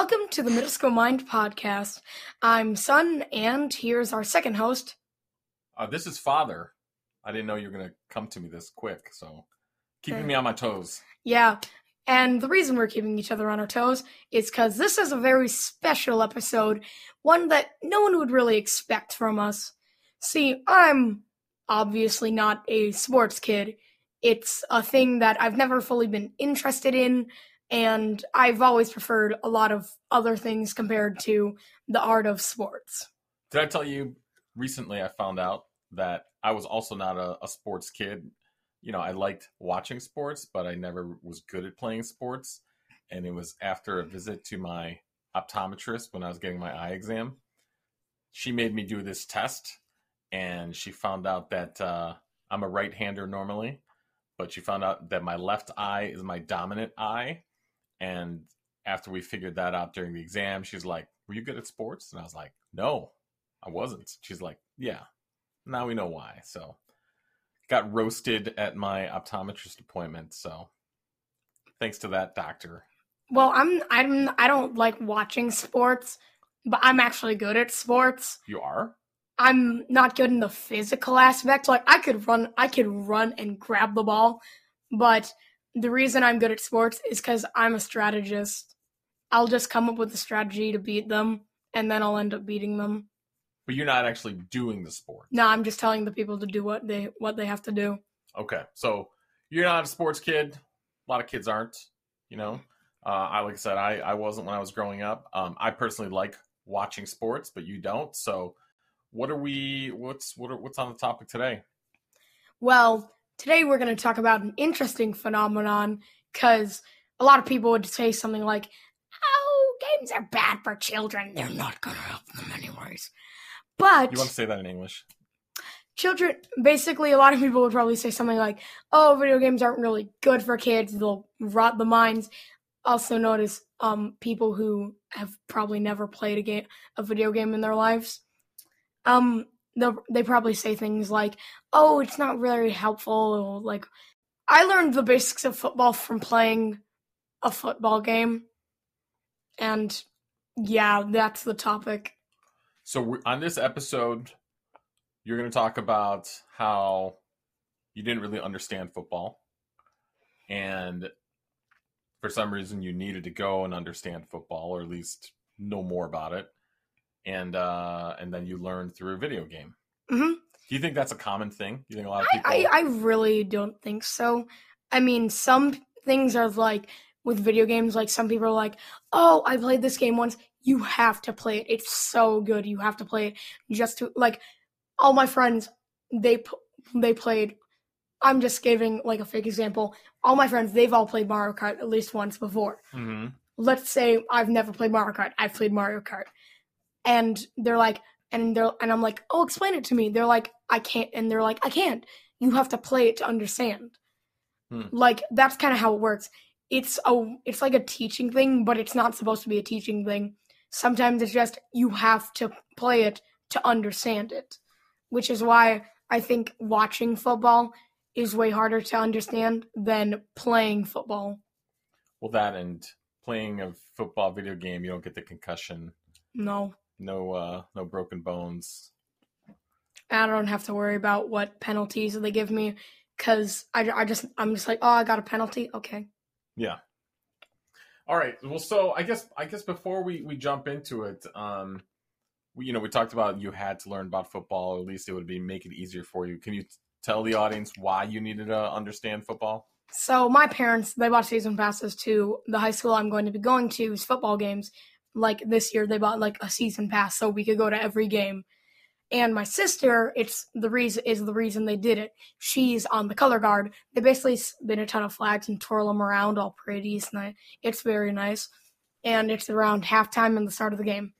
Welcome to the Middle School Mind podcast. I'm Son, and here's our second host. Uh, this is Father. I didn't know you were going to come to me this quick, so keeping me on my toes. Yeah, and the reason we're keeping each other on our toes is because this is a very special episode, one that no one would really expect from us. See, I'm obviously not a sports kid. It's a thing that I've never fully been interested in, and I've always preferred a lot of other things compared to the art of sports. Did I tell you recently I found out that I was also not a, a sports kid? You know, I liked watching sports, but I never was good at playing sports. And it was after a visit to my optometrist when I was getting my eye exam. She made me do this test, and she found out that uh, I'm a right hander normally, but she found out that my left eye is my dominant eye. And after we figured that out during the exam, she's like, Were you good at sports? And I was like, No, I wasn't. She's like, Yeah, now we know why. So got roasted at my optometrist appointment. So thanks to that doctor. Well, I'm I'm I don't like watching sports, but I'm actually good at sports. You are? I'm not good in the physical aspect. Like I could run I could run and grab the ball, but the reason I'm good at sports is cuz I'm a strategist. I'll just come up with a strategy to beat them and then I'll end up beating them. But you're not actually doing the sport. No, I'm just telling the people to do what they what they have to do. Okay. So you're not a sports kid. A lot of kids aren't, you know. Uh, I like I said, I, I wasn't when I was growing up. Um, I personally like watching sports, but you don't. So, what are we? What's what are, what's on the topic today? Well, today we're going to talk about an interesting phenomenon because a lot of people would say something like, "Oh, games are bad for children. They're not going to help them anyways." But You want to say that in English? children basically a lot of people would probably say something like oh video games aren't really good for kids they'll rot the minds also notice um people who have probably never played a game a video game in their lives um they probably say things like oh it's not very helpful or like i learned the basics of football from playing a football game. And yeah that's the topic. So on this episode, you're going to talk about how you didn't really understand football, and for some reason you needed to go and understand football, or at least know more about it, and uh, and then you learn through a video game. hmm Do you think that's a common thing? Do you think a lot of people? I, I really don't think so. I mean, some things are like with video games, like some people are like, oh, I played this game once. You have to play it. It's so good. You have to play it just to like. All my friends, they they played. I'm just giving like a fake example. All my friends, they've all played Mario Kart at least once before. hmm Let's say I've never played Mario Kart. I've played Mario Kart, and they're like, and they're and I'm like, oh, explain it to me. They're like, I can't, and they're like, I can't. You have to play it to understand. Hmm. Like that's kind of how it works. It's a it's like a teaching thing, but it's not supposed to be a teaching thing. Sometimes it's just you have to play it to understand it, which is why I think watching football is way harder to understand than playing football. Well, that and playing a football video game, you don't get the concussion, No, no uh, no broken bones. I don't have to worry about what penalties they give me because I, I just I'm just like oh I got a penalty okay Yeah. All right. Well, so I guess I guess before we we jump into it, um, we, you know, we talked about you had to learn about football. Or at least it would be make it easier for you. Can you tell the audience why you needed to understand football? So my parents they bought season passes to the high school I'm going to be going to's football games. Like this year they bought like a season pass so we could go to every game. And my sister, it's the reason is the reason they did it. She's on the color guard. They basically spin a ton of flags and twirl them around all pretty. It's. It's very nice. And it's around halftime and the start of the game.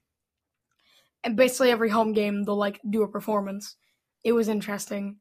And basically every home game they'll like do a performance. It was interesting.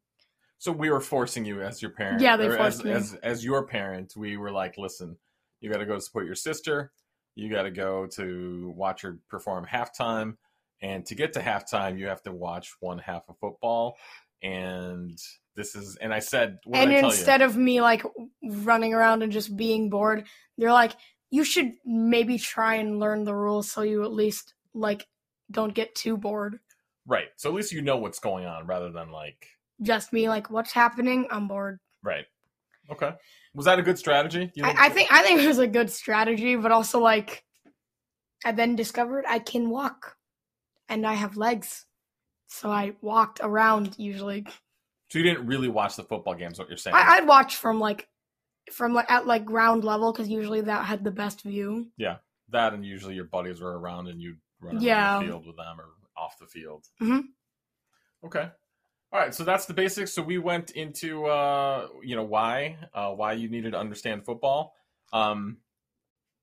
So we were forcing you as your parent. Yeah, they forced as, me. as as your parent. We were like, listen, you got to go support your sister. You got to go to watch her perform halftime, and to get to halftime, you have to watch one half of football. And this is, and I said, what and I tell you? instead of me like running around and just being bored, they're like, you should maybe try and learn the rules so you at least like don't get too bored. Right. So at least you know what's going on rather than like Just me like, what's happening? I'm bored. right. Okay. Was that a good strategy? I, I think I think it was a good strategy, but also like I then discovered I can walk and I have legs. So I walked around usually. so. You didn't really watch the football games. What you're saying? I, I'd watch from like from like at like ground level because usually that had the best view. Yeah, that and usually your buddies were around and you'd run around Yeah. the field with them or off the field. Mhm. Okay. All right, so that's the basics. So we went into uh, you know why uh, why you needed to understand football. Um,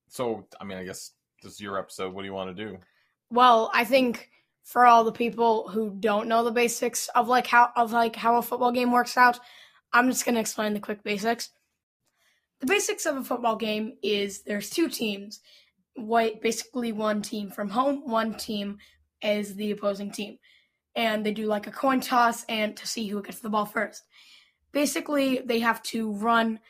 so I mean, I guess this is your episode. What do you want to do? Well, I think for all the people who don't know the basics of like how of like how a football game works out, I'm just gonna explain the quick basics. The basics of a football game is there's two teams. What basically one team from home, one team is the opposing team. And they do like a coin toss and to see who gets the ball first. Basically, they have to run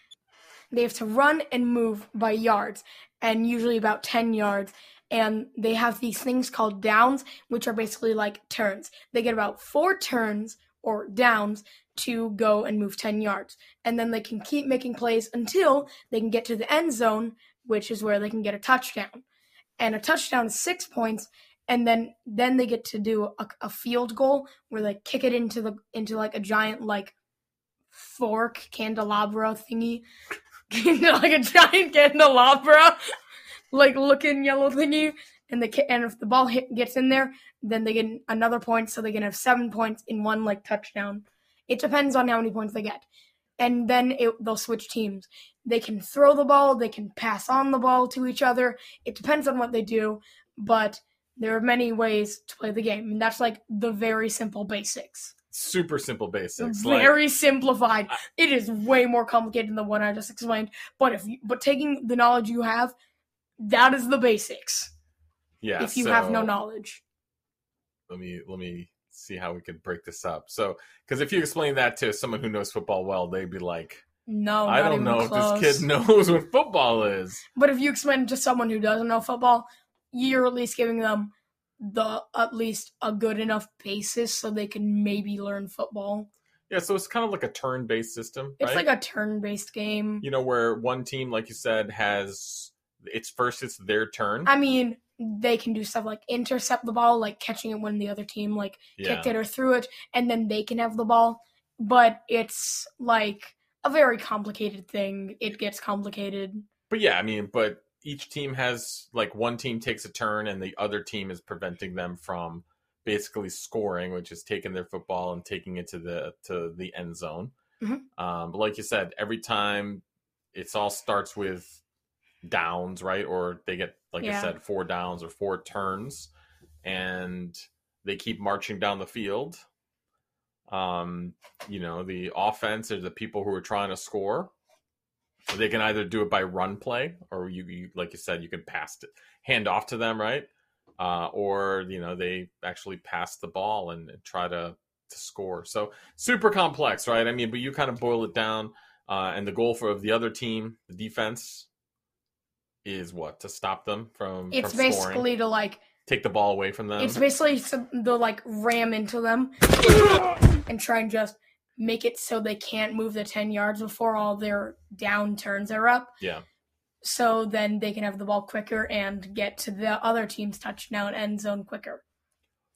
they have to run and move by yards and usually about 10 yards and they have these things called downs, which are basically like turns. They get about four turns or downs to go and move 10 yards. And then they can keep making plays until they can get to the end zone, which is where they can get a touchdown. And a touchdown is six points. And then then they get to do a, a field goal where they kick it into the into like a giant like fork candelabra thingy, like a giant candelabra like looking yellow thingy, and the and if the ball hit gets in there, then they get another point, so they can have seven points in one like touchdown. It depends on how many points they get, and then it, they'll switch teams. They can throw the ball, they can pass on the ball to each other. It depends on what they do, but there are many ways to play the game, and that's like the very simple basics. Super simple basics. like- Very simplified. It is way more complicated than what I just explained. But if you, but taking the knowledge you have, that is the basics. yeah. if you have no knowledge, let me let me see how we could break this up. So, because if you explain that to someone who knows football well, they'd be like, no, "I don't know close. if this kid knows what football is." But if you explain it to someone who doesn't know football, you're at least giving them the at least a good enough basis so they can maybe learn football. Yeah, so it's kind of like a turn-based system, It's right? like a turn-based game. you know, where one team, like you said, has it's first it's their turn. I mean, they can do stuff like intercept the ball, like catching it when the other team like yeah. kicked it or threw it, and then they can have the ball. But it's like a very complicated thing. It gets complicated. But yeah, I mean, but each team has like one team takes a turn and the other team is preventing them from basically scoring, which is taking their football and taking it to the to the end zone. Mhm. Um, but like you said, every time it's all starts with downs, right? Or they get like Yeah. I said, four downs or four turns, and they keep marching down the field. Um, you know, the offense are the people who are trying to score. So they can either do it by run play, or you, you like you said, you can pass it, hand off to them, right? Uh, or you know they actually pass the ball and, and try to to score. So super complex, right? I mean, but you kind of boil it down, uh, and the goal for of the other team, the defense, is what to stop them from. Scoring? It's from basically scoring, to like take the ball away from them. it's basically to, to like ram into them and try and just make it so they can't move the 10 yards before all their down turns are up. Yeah. So then they can have the ball quicker and get to the other team's touchdown end zone quicker.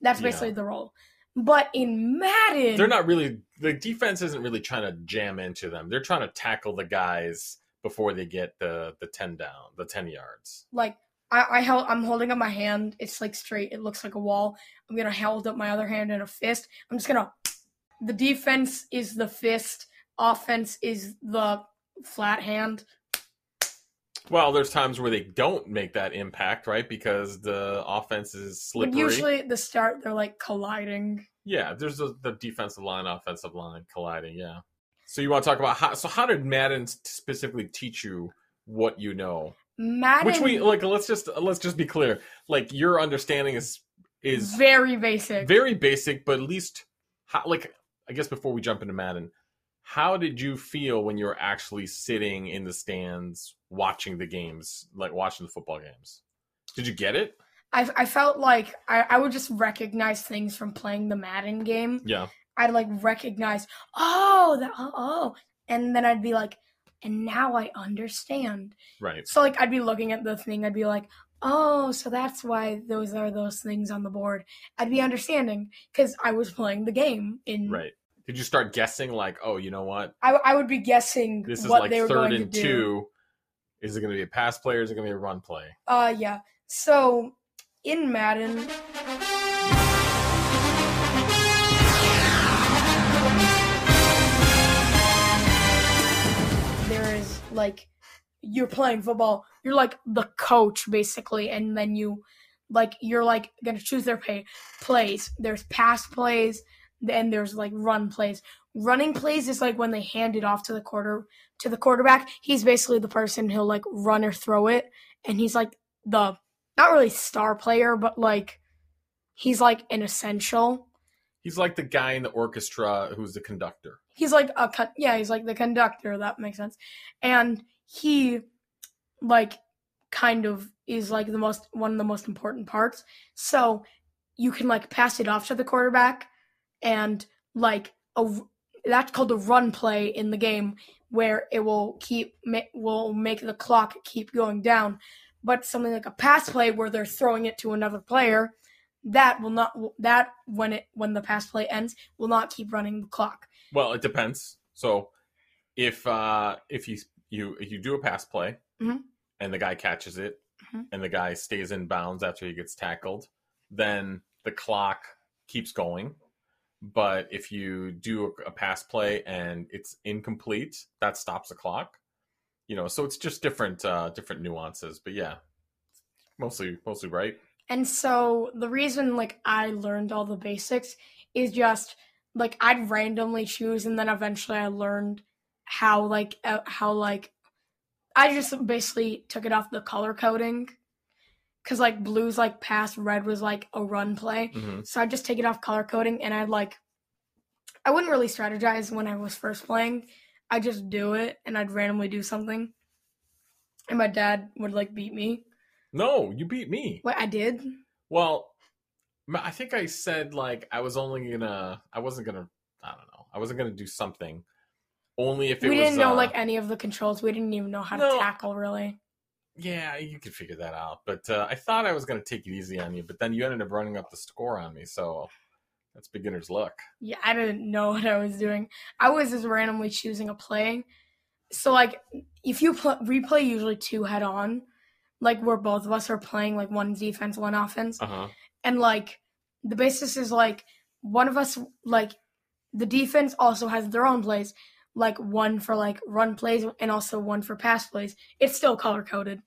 That's Yeah. basically the role. But in Madden, They're not really the defense isn't really trying to jam into them. They're trying to tackle the guys before they get the the ten down, the ten yards. like I, I held I'm holding up my hand. It's like straight. It looks like a wall. I'm gonna hold up my other hand in a fist. I'm just gonna. The defense is the fist. Offense is the flat hand. Well, there's times where they don't make that impact, right? Because the offense is slippery. But usually at the start they're like colliding. yeah, there's the, the defensive line, offensive line colliding. Yeah. So you want to talk about how? So how did Madden specifically teach you what you know? Madden Which we like. Let's just let's just be clear. Like your understanding is is very basic. very basic, but at least how, like I guess before we jump into Madden, how did you feel when you were actually sitting in the stands watching the games, like watching the football games? Did you get it? I, I felt like I, I would just recognize things from playing the Madden game. Yeah. I'd like recognize, oh, that, oh, oh, and then I'd be like, and now I understand. Right. So like I'd be looking at the thing, I'd be like, oh, so that's why those are those things on the board. I'd be understanding because I was playing the game in. Right. Did you start guessing like, oh, you know what? I, I would be guessing This is what like they were third going and to do. two. Is it going to be a pass play or is it going to be a run play? Uh, yeah. So in Madden, there is like you're playing football. You're like the coach basically, and then you like you're like gonna choose their pay plays. There's pass plays, then there's like run plays. Running plays is like when they hand it off to the quarter to the quarterback. He's basically the person who'll like run or throw it, and he's like the not really star player, but like he's like an essential. He's like the guy in the orchestra who's the conductor. He's like a con- yeah, he's like the conductor. That makes sense, and he like kind of is like the most one of the most important parts. So you can like pass it off to the quarterback, and like a that's called a run play in the game where it will keep will make the clock keep going down. But something like a pass play where they're throwing it to another player, that will not that when it when the pass play ends will not keep running the clock. Well, it depends. So if uh if you you if you do a pass play Mhm. and the guy catches it Mhm. and the guy stays in bounds after he gets tackled, then the clock keeps going. But if you do a, pass play and it's incomplete, that stops the clock. You know, so it's just different uh different nuances. But yeah, mostly mostly right. And so the reason like I learned all the basics is just like I'd randomly choose and then eventually I learned how like uh, how like I just basically took it off the color coding cuz like blue's like pass, red was like a run play. hmm So I'd just take it off color coding and I'd like I wouldn't really strategize when I was first playing. I'd just do it and I'd randomly do something. And my dad would like beat me. No, you beat me. What I did? Well, I think I said like I was only gonna, I wasn't gonna, I don't know, I wasn't gonna do something only if it we didn't know uh, like any of the controls. We didn't even know how No. to tackle really. Yeah, you could figure that out. But uh, I thought I was gonna take it easy on you, but then you ended up running up the score on me, so that's beginner's luck. Yeah, I didn't know what I was doing. I was just randomly choosing a play. So like, if you pl- replay usually two head on, like where both of us are playing like one defense, one offense, Uh huh. and like the basis is like one of us like the defense also has their own plays, like one for like run plays and also one for pass plays. It's still color coded.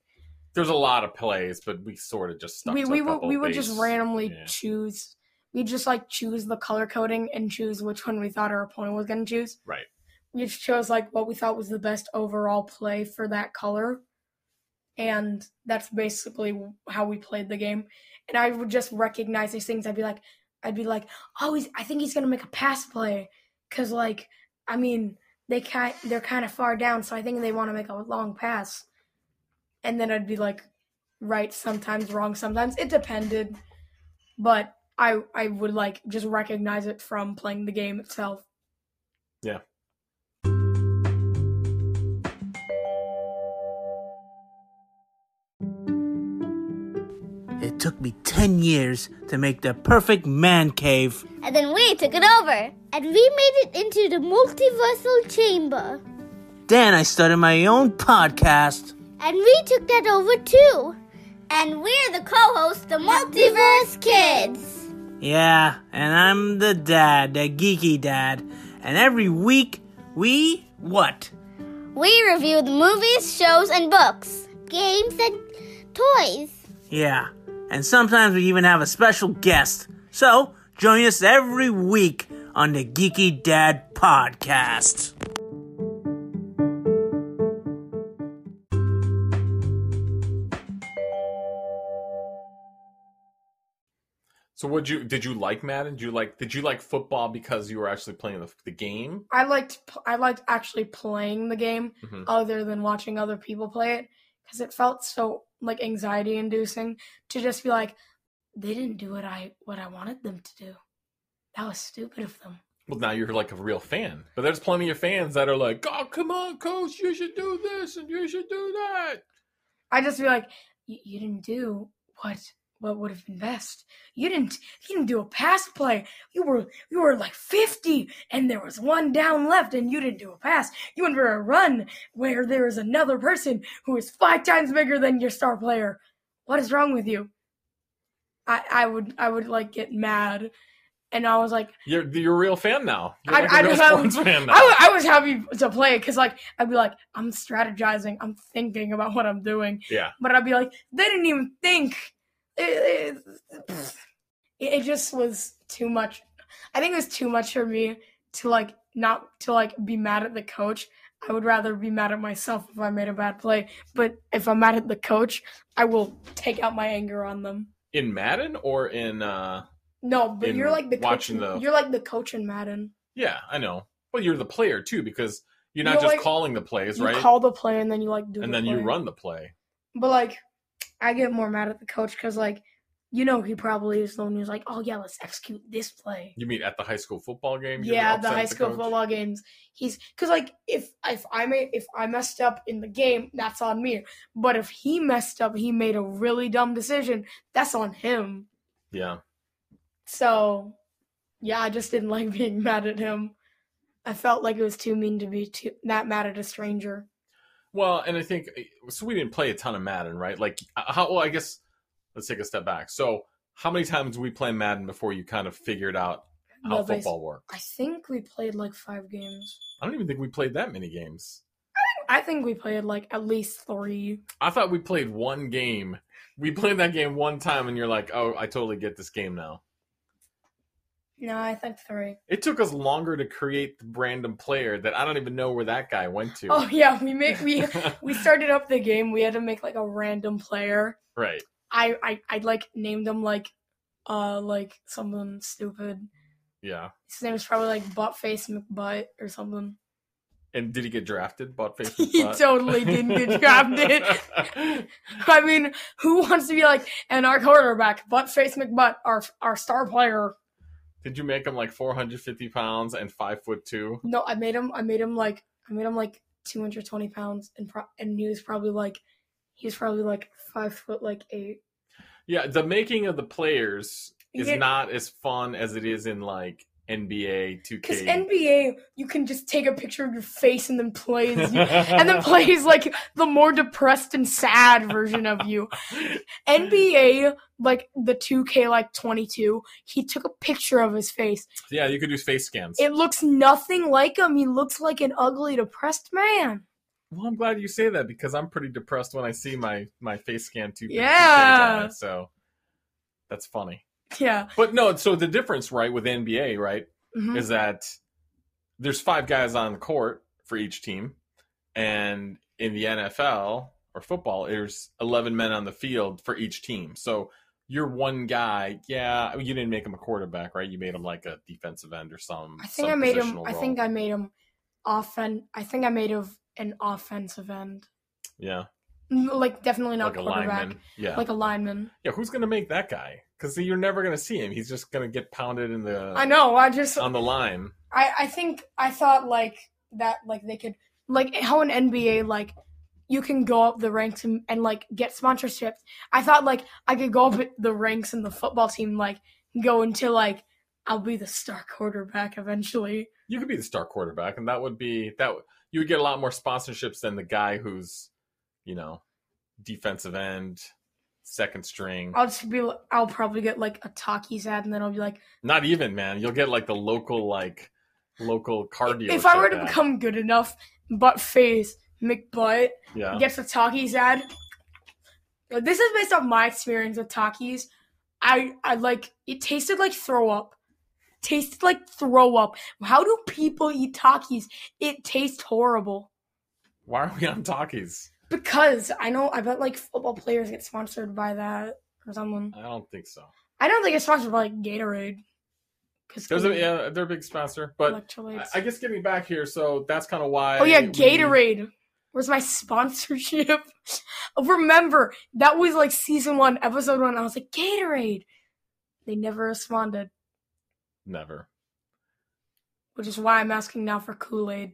There's a lot of plays, but we sort of just stuck we we would we would just randomly yeah. choose. We just like choose the color coding and choose which one we thought our opponent was going to choose. Right. We just chose like what we thought was the best overall play for that color, and that's basically how we played the game. And I would just recognize these things. I'd be like, I'd be like, oh, he's, I think he's going to make a pass play, because like, I mean, they kind they're kind of far down, so I think they want to make a long pass. And then I'd be like, right sometimes, wrong sometimes. It depended, but I I would like just recognize it from playing the game itself. Yeah. It took me 10 years to make the perfect man cave. And then we took it over. And we made it into the multiversal chamber. Then I started my own podcast. And we took that over too. And we're the co hosts, the Multiverse Kids. Yeah, and I'm the dad, the geeky dad. And every week, we what? We review the movies, shows, and books, games, and toys. Yeah, and sometimes we even have a special guest. So, join us every week on the Geeky Dad Podcast. So would you did you like Madden? Did you like did you like football because you were actually playing the, the game? I liked I liked actually playing the game Mhm. other than watching other people play it because it felt so like anxiety inducing to just be like they didn't do what I what I wanted them to do. That was stupid of them. Well, now you're like a real fan. But there's plenty of fans that are like, "Oh, come on, coach, you should do this and you should do that." I just be like "You- you didn't do what what would have been best. You didn't you didn't do a pass play. You were you were like 50 and there was one down left and you didn't do a pass. You went for a run where there is another person who is five times bigger than your star player. What is wrong with you? I I would I would like get mad and I was like You're you're a real fan now. You're I- like a I sports fan now. I, I was happy to play it because like I'd be like I'm strategizing, I'm thinking about what I'm doing, yeah. but I'd be like they didn't even think. It, it, it just was too much. I think it was too much for me to like not to like be mad at the coach. I would rather be mad at myself if I made a bad play. But if I'm mad at the coach, I will take out my anger on them. In Madden or in uh No, but In you're like the coach. watching in- the- You're like the coach in Madden. yeah, I know. Well, you're the player too because you're not You're just like- calling the plays, You right? call the play and then you like do. and the then you run the play. But like, I get more mad at the coach because like, you know, he probably is the one who's like, oh yeah, let's execute this play. You mean at the high school football game? Yeah, the high school football games. He's because like if if I made if I messed up in the game, that's on me. But if he messed up, he made a really dumb decision. That's on him. Yeah. So, yeah, I just didn't like being mad at him. I felt like it was too mean to be too that mad at a stranger. Well, and I think so. We didn't play a ton of Madden, right? Like how? Well, I guess let's take a step back. So, how many times did we play Madden before you kind of figured out how they- football works? I think we played like five games. I don't even think we played that many games. I think we played like at least three. I thought we played one game. We played that game one time, and you're like, "Oh, I totally get this game now." No, I think three. It took us longer to create the random player that I don't even know where that guy went to. Oh yeah, we make we we started up the game. We had to make like a random player. right. I I I like named him like uh like something stupid. Yeah. His name is probably like Buttface McButt or something. And did he get drafted? Butt face. He totally didn't get drafted. I mean, who wants to be like and our quarterback, Buttface McButt, our our star player? Did you make him like 450 pounds and five foot two? No, I made him. I made him like I made him like 220 pounds, and pro- and he was probably like he was probably like five foot like eight. Yeah, the making of the players is Yeah. not as fun as it is in like NBA 2K. Because NBA, you can just take a picture of your face and then plays you, and then plays like the more depressed and sad version of you. NBA, like the 2K like 22, he took a picture of his face. yeah, you could do face scans. It looks nothing like him. He looks like an ugly, depressed man. well, I'm glad you say that because I'm pretty depressed when I see my my face scan 2 Yeah. so that's funny. Yeah. But no, so the difference, right, with NBA, right, Mhm. is that there's five guys on the court for each team, and in the NFL or football, there's 11 men on the field for each team. So you're one guy. Yeah, you didn't make him a quarterback, right? You made him like a defensive end or some. I think some I made him. positional I think I made him offen. I think I made him an offensive end. Yeah, Mm, like definitely not like a quarterback. lineman. Yeah, Like a lineman. yeah. Who's gonna make that guy? Because you're never gonna see him. He's just gonna get pounded in the I know. I just. on the line. I I think I thought like that. Like they could like how in NBA like you can go up the ranks and, and like get sponsorships. I thought like I could go up the ranks in the football team like go into like I'll be the star quarterback eventually. you could be the star quarterback, and that would be that. You would get a lot more sponsorships than the guy who's, you know, defensive end, second string. I'll just be. I'll probably get like a Takis ad, and then I'll be like, Not even, man. You'll get like the local, like local cardio. if I were to become good enough, but face McButt yeah, gets a Takis ad. This is based off my experience with Takis. I I like it tasted like throw up. Tasted like throw up. How do people eat Takis? It tastes horrible. why are we on Takis? Because I know I bet like football players get sponsored by that or someone. I don't think so. I don't think it's sponsored by like Gatorade. Because There's a, yeah, they're a big sponsor, but I. I guess getting back here, so that's kind of why. oh yeah, we- Gatorade. Where's my sponsorship? Remember that was like season one, episode one. I was like Gatorade. They never responded, Never. which is why I'm asking now for Kool Aid.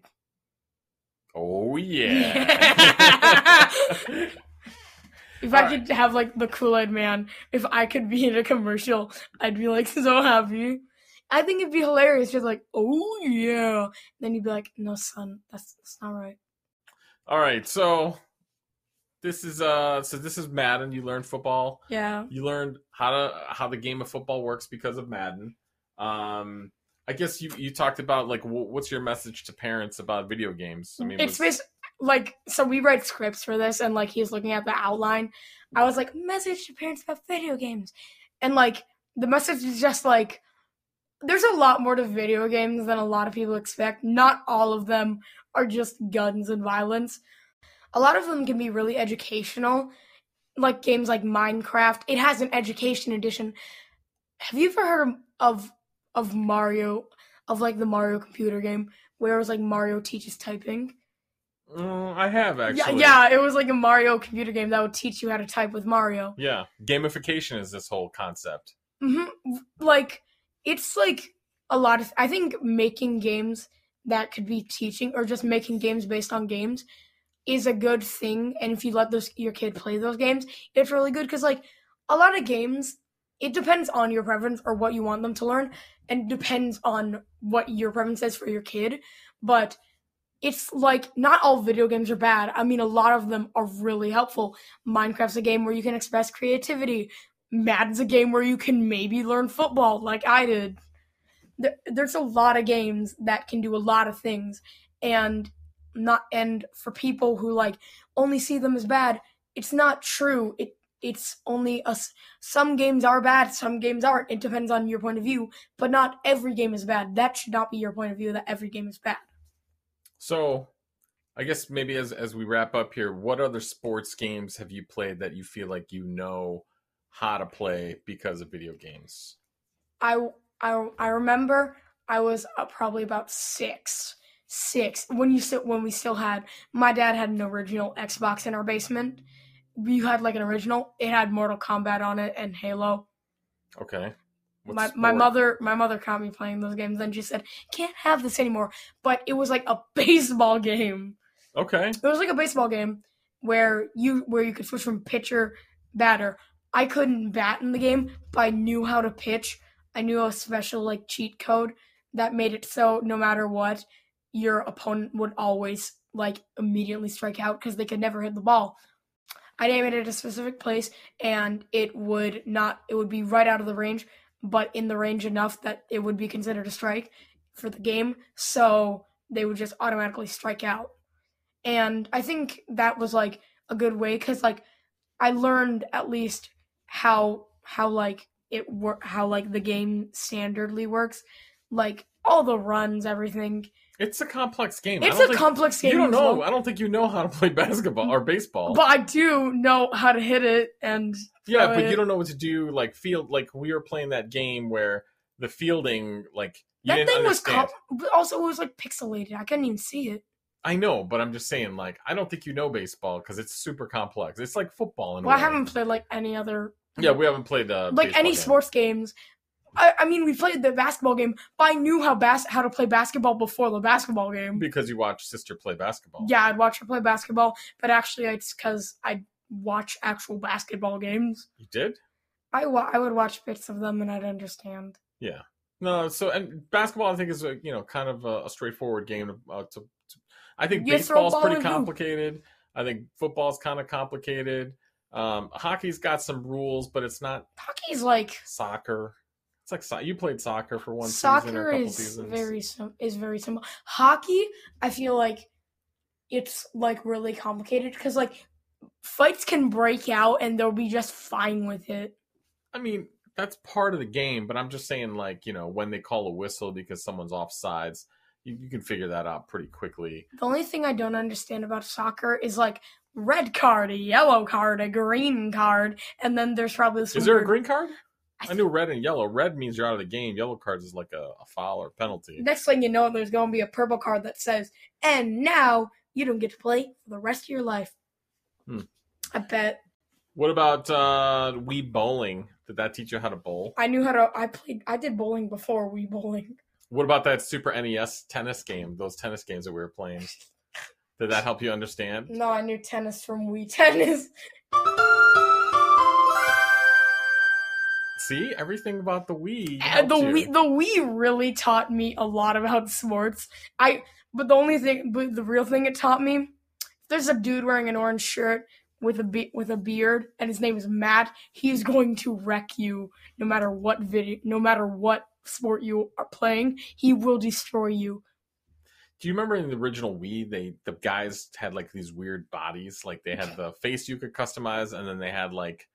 Oh yeah. If I All could have like the Kool Aid Man, if I could be in a commercial, I'd be like so happy. I think it'd be hilarious. Just like, oh yeah. Then you'd be like, no, son, that's that's not right. All right, so this is uh, so this is Madden. You learned football. Yeah. You learned how to how the game of football works because of Madden. Um, I guess you you talked about like wh- what's your message to parents about video games? I mean, it's was- like so we write scripts for this, and like he's looking at the outline. I was like, message to parents about video games, and like the message is just like. There's a lot more to video games than a lot of people expect. Not all of them are just guns and violence. A lot of them can be really educational, like games like Minecraft. It has an education edition. Have you ever heard of of Mario, of like the Mario computer game where it was like Mario teaches typing? Mm, I have actually. Yeah, yeah, it was like a Mario computer game that would teach you how to type with Mario. Yeah. Gamification is this whole concept. hmm Like it's like a lot of. I think making games that could be teaching, or just making games based on games, is a good thing. And if you let those your kid play those games, it's really good because like a lot of games, it depends on your preference or what you want them to learn, and depends on what your preference is for your kid. But it's like not all video games are bad. I mean, a lot of them are really helpful. Minecraft's a game where you can express creativity. Madden's a game where you can maybe learn football, like I did. There, there's a lot of games that can do a lot of things, and not and for people who like only see them as bad, it's not true. It it's only us. Some games are bad, some games aren't. It depends on your point of view, but not every game is bad. That should not be your point of view. That every game is bad. So, I guess maybe as as we wrap up here, what other sports games have you played that you feel like you know how to play because of video games? I I I remember I was uh, probably about six, six when you when we still had my dad had an original Xbox in our basement. We had like an original. It had Mortal Kombat on it and Halo. Okay. What my my sport? mother my mother caught me playing those games. and she said, "Can't have this anymore." But it was like a baseball game. Okay. It was like a baseball game where you where you could switch from pitcher batter. I couldn't bat in the game, but I knew how to pitch. I knew a special like cheat code that made it so no matter what, your opponent would always like immediately strike out because they could never hit the ball. I'd aim it at a specific place and it would not it would be right out of the range, but in the range enough that it would be considered a strike for the game. So they would just automatically strike out. And I think that was like a good way because like I learned at least how how like it work how like the game standardly works, like all the runs, everything. It's a complex game. It's a think- complex game. You don't as well. know. I don't think you know how to play basketball or baseball. but I do know how to hit it, and yeah, but it. you don't know what to do. Like field, like we were playing that game where the fielding, like you that thing was understand. com- but also it was like pixelated. I couldn't even see it. I know, but I'm just saying, like I don't think you know baseball because it's super complex. It's like football in Well, I haven't played like any other Yeah, we haven't played uh, like any game. sports games. I, I mean, we played the basketball game, but I knew how bas- how to play basketball before the basketball game. because you watch sister play basketball. Yeah, I'd watch her play basketball, but actually, it's because I watch actual basketball games. you did. I wa- I would watch bits of them and I'd understand. Yeah. No, so and basketball, I think is a you know kind of a, a straightforward game. To, uh, to, to, I think You baseball's pretty and hoop. complicated. I think football's kind of complicated. Um, hockey's got some rules, but it's not Hockey's like soccer. It's like so- you played soccer for one season or soccer is seasons. very sim- is very simple. Hockey, I feel like it's like really complicated because like fights can break out and they'll be just fine with it. I mean, that's part of the game, but I'm just saying, like you know, when they call a whistle because someone's off sides, you, you can figure that out pretty quickly. The only thing I don't understand about soccer is like red card, a yellow card, a green card, and then there's probably some Is there a green card? I knew red and yellow. Red means you're out of the game. Yellow cards is like a, a foul or penalty. Next thing you know, there's going to be a purple card that says, "And now you don't get to play for the rest of your life." Hmm. I bet. What about uh Wii bowling? Did that teach you how to bowl? I knew how to. I played. I did bowling before Wii bowling. What about that Super NES tennis game? Those tennis games that we were playing. Did that help you understand? No, I knew tennis from Wii Tennis. See, everything about the Wii. And the you. Wii, the Wii really taught me a lot about sports. I, but the only thing, but the real thing it taught me, there's a dude wearing an orange shirt with a be- with a beard and his name is Matt, he's going to wreck you no matter what video, no matter what sport you are playing. He will destroy you. Do you remember in the original Wii, they the guys had like these weird bodies, like they had the face you could customize, and then they had like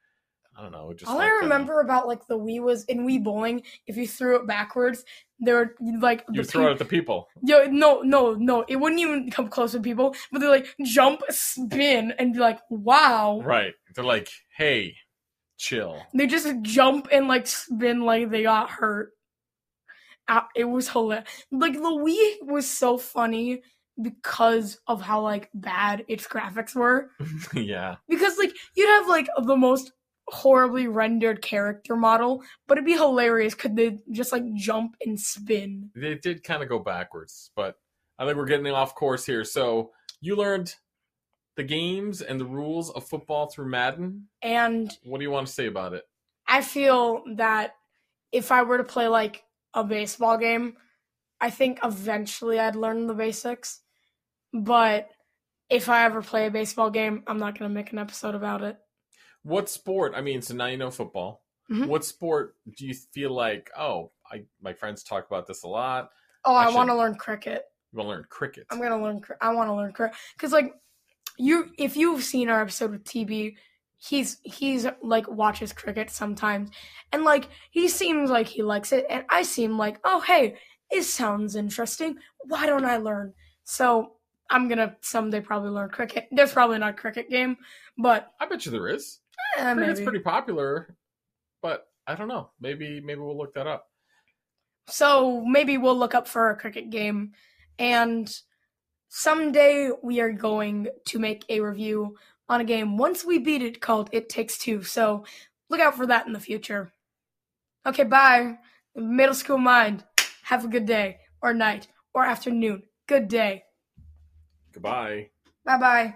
I don't know, just All like, I uh, remember about like the Wii was in Wii bowling. If you threw it backwards, there were like you the throw pe- it at the people. Yo, no, no, no. It wouldn't even come close to people, but they like jump, spin, and be like, wow. Right. They're like, hey, chill. They just jump and like spin like they got hurt. Uh, it was hilarious. Like the Wii was so funny because of how like bad its graphics were. yeah. Because like you'd have like the most horribly rendered character model, but it'd be hilarious could they just like jump and spin. They did kind of go backwards, but I think we're getting off course here. So you learned the games and the rules of football through Madden. And What do you want to say about it? I feel that if I were to play like a baseball game, I think eventually I'd learn the basics. But if I ever play a baseball game, I'm not going to make an episode about it. What sport? I mean, so now you know football. Mhm. What sport do you feel like? Oh, I my friends talk about this a lot. Oh, I, I want to learn cricket. You want to learn cricket. I'm going to learn I want to learn cricket cuz like you if you've seen our episode with TB, he's he's like watches cricket sometimes and like he seems like he likes it and I seem like, "Oh, hey, it sounds interesting. Why don't I learn?" So, I'm going to someday probably learn cricket. There's probably not a cricket game, but I bet you there is. Eh, Cricket's maybe. pretty popular, but I don't know. Maybe maybe we'll look that up. So maybe we'll look up for a cricket game. And someday we are going to make a review on a game once we beat it called It Takes Two. So look out for that in the future. Okay, bye. Middle school mind. Have a good day, or night, or afternoon. Good day. Goodbye. Bye bye.